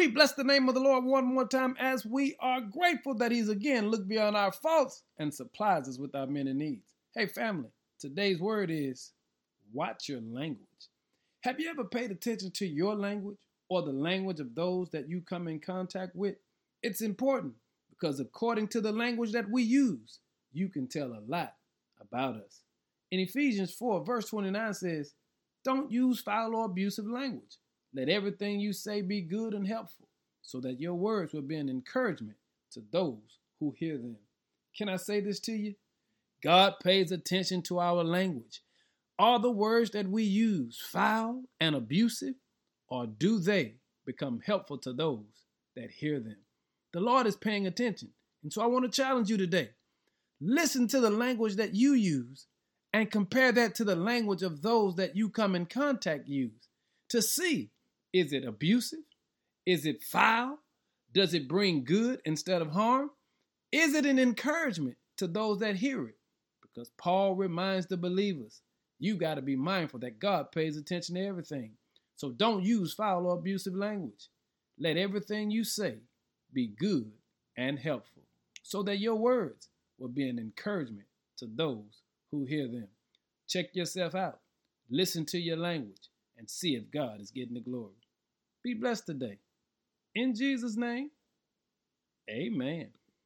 We bless the name of the Lord one more time as we are grateful that He's again looked beyond our faults and supplies us with our many needs. Hey, family, today's word is watch your language. Have you ever paid attention to your language or the language of those that you come in contact with? It's important because according to the language that we use, you can tell a lot about us. In Ephesians 4, verse 29 says, Don't use foul or abusive language let everything you say be good and helpful, so that your words will be an encouragement to those who hear them. Can I say this to you? God pays attention to our language. Are the words that we use foul and abusive, or do they become helpful to those that hear them? The Lord is paying attention. And so I want to challenge you today. Listen to the language that you use and compare that to the language of those that you come in contact use to see is it abusive? Is it foul? Does it bring good instead of harm? Is it an encouragement to those that hear it? Because Paul reminds the believers, you got to be mindful that God pays attention to everything. So don't use foul or abusive language. Let everything you say be good and helpful, so that your words will be an encouragement to those who hear them. Check yourself out. Listen to your language and see if God is getting the glory. Be blessed today. In Jesus' name, amen.